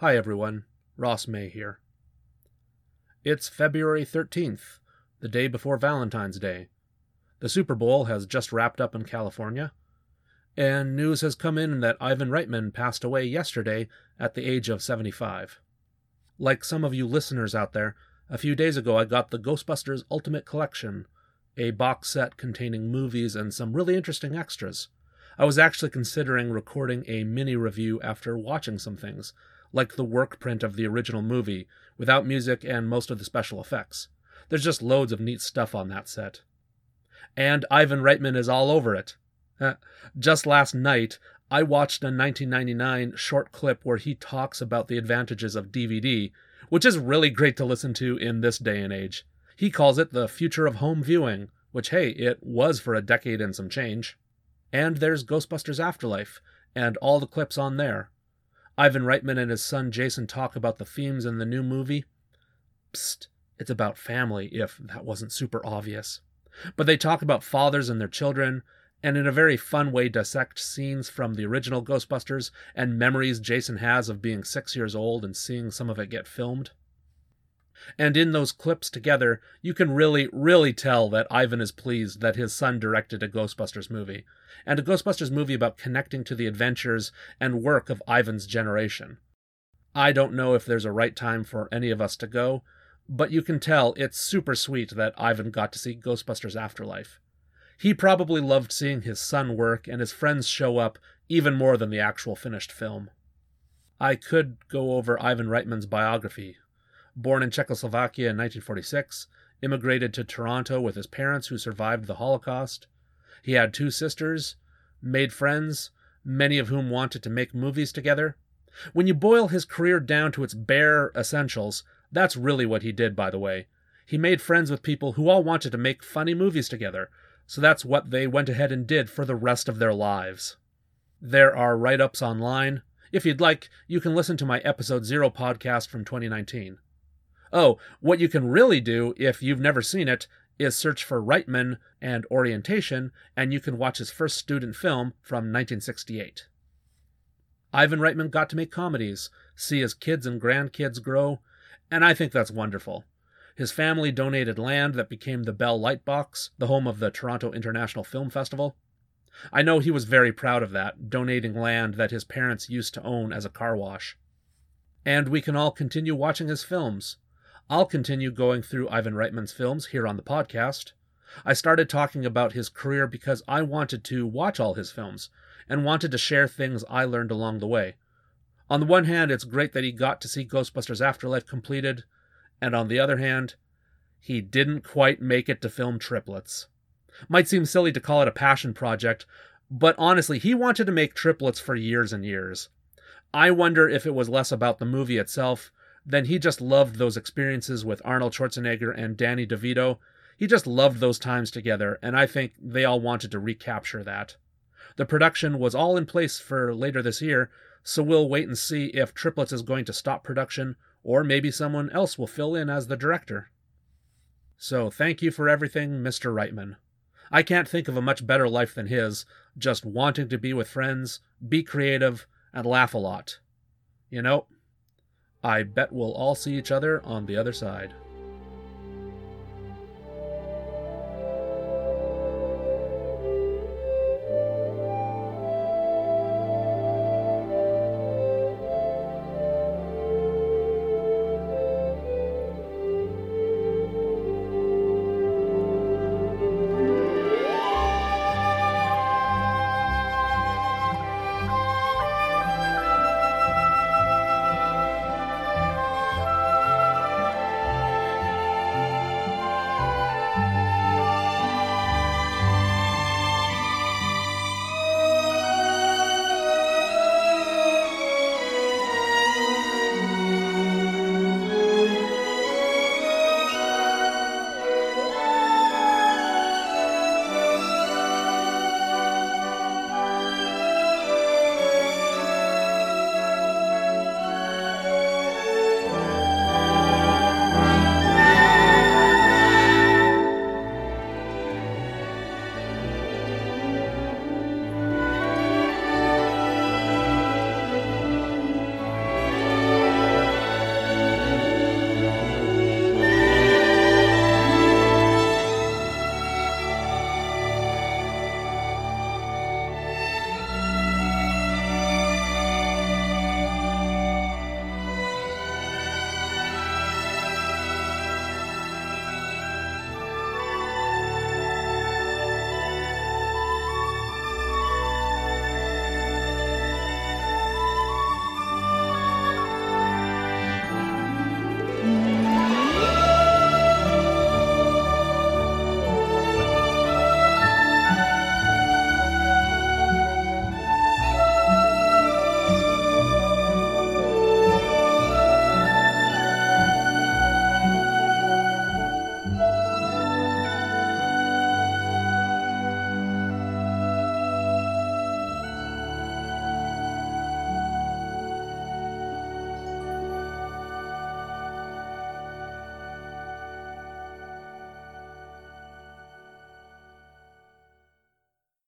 Hi everyone, Ross May here. It's February 13th, the day before Valentine's Day. The Super Bowl has just wrapped up in California, and news has come in that Ivan Reitman passed away yesterday at the age of 75. Like some of you listeners out there, a few days ago I got the Ghostbusters Ultimate Collection, a box set containing movies and some really interesting extras. I was actually considering recording a mini review after watching some things, like the work print of the original movie, without music and most of the special effects. There's just loads of neat stuff on that set. And Ivan Reitman is all over it. Just last night, I watched a 1999 short clip where he talks about the advantages of DVD, which is really great to listen to in this day and age. He calls it the future of home viewing, which, hey, it was for a decade and some change. And there's Ghostbusters Afterlife, and all the clips on there. Ivan Reitman and his son Jason talk about the themes in the new movie. Psst, it's about family, if that wasn't super obvious. But they talk about fathers and their children, and in a very fun way dissect scenes from the original Ghostbusters and memories Jason has of being six years old and seeing some of it get filmed. And in those clips together, you can really, really tell that Ivan is pleased that his son directed a Ghostbusters movie, and a Ghostbusters movie about connecting to the adventures and work of Ivan's generation. I don't know if there's a right time for any of us to go, but you can tell it's super sweet that Ivan got to see Ghostbusters Afterlife. He probably loved seeing his son work and his friends show up even more than the actual finished film. I could go over Ivan Reitman's biography, born in Czechoslovakia in 1946, immigrated to Toronto with his parents who survived the Holocaust. He had two sisters, made friends, many of whom wanted to make movies together. When you boil his career down to its bare essentials, that's really what he did, by the way. He made friends with people who all wanted to make funny movies together, so that's what they went ahead and did for the rest of their lives. There are write ups online. If you'd like, you can listen to my episode 0 podcast from 2019. Oh, what you can really do if you've never seen it is search for Reitman and Orientation, and you can watch his first student film from 1968. Ivan Reitman got to make comedies, see his kids and grandkids grow, and I think that's wonderful. His family donated land that became the Bell Lightbox, the home of the Toronto International Film Festival. I know he was very proud of that, donating land that his parents used to own as a car wash. And we can all continue watching his films. I'll continue going through Ivan Reitman's films here on the podcast. I started talking about his career because I wanted to watch all his films and wanted to share things I learned along the way. On the one hand, it's great that he got to see Ghostbusters Afterlife completed, and on the other hand, he didn't quite make it to film triplets. Might seem silly to call it a passion project, but honestly, he wanted to make triplets for years and years. I wonder if it was less about the movie itself then he just loved those experiences with Arnold Schwarzenegger and Danny DeVito. He just loved those times together, and I think they all wanted to recapture that. The production was all in place for later this year, so we'll wait and see if Triplets is going to stop production, or maybe someone else will fill in as the director. So thank you for everything, Mr. Reitman. I can't think of a much better life than his, just wanting to be with friends, be creative, and laugh a lot. You know, I bet we'll all see each other on the other side.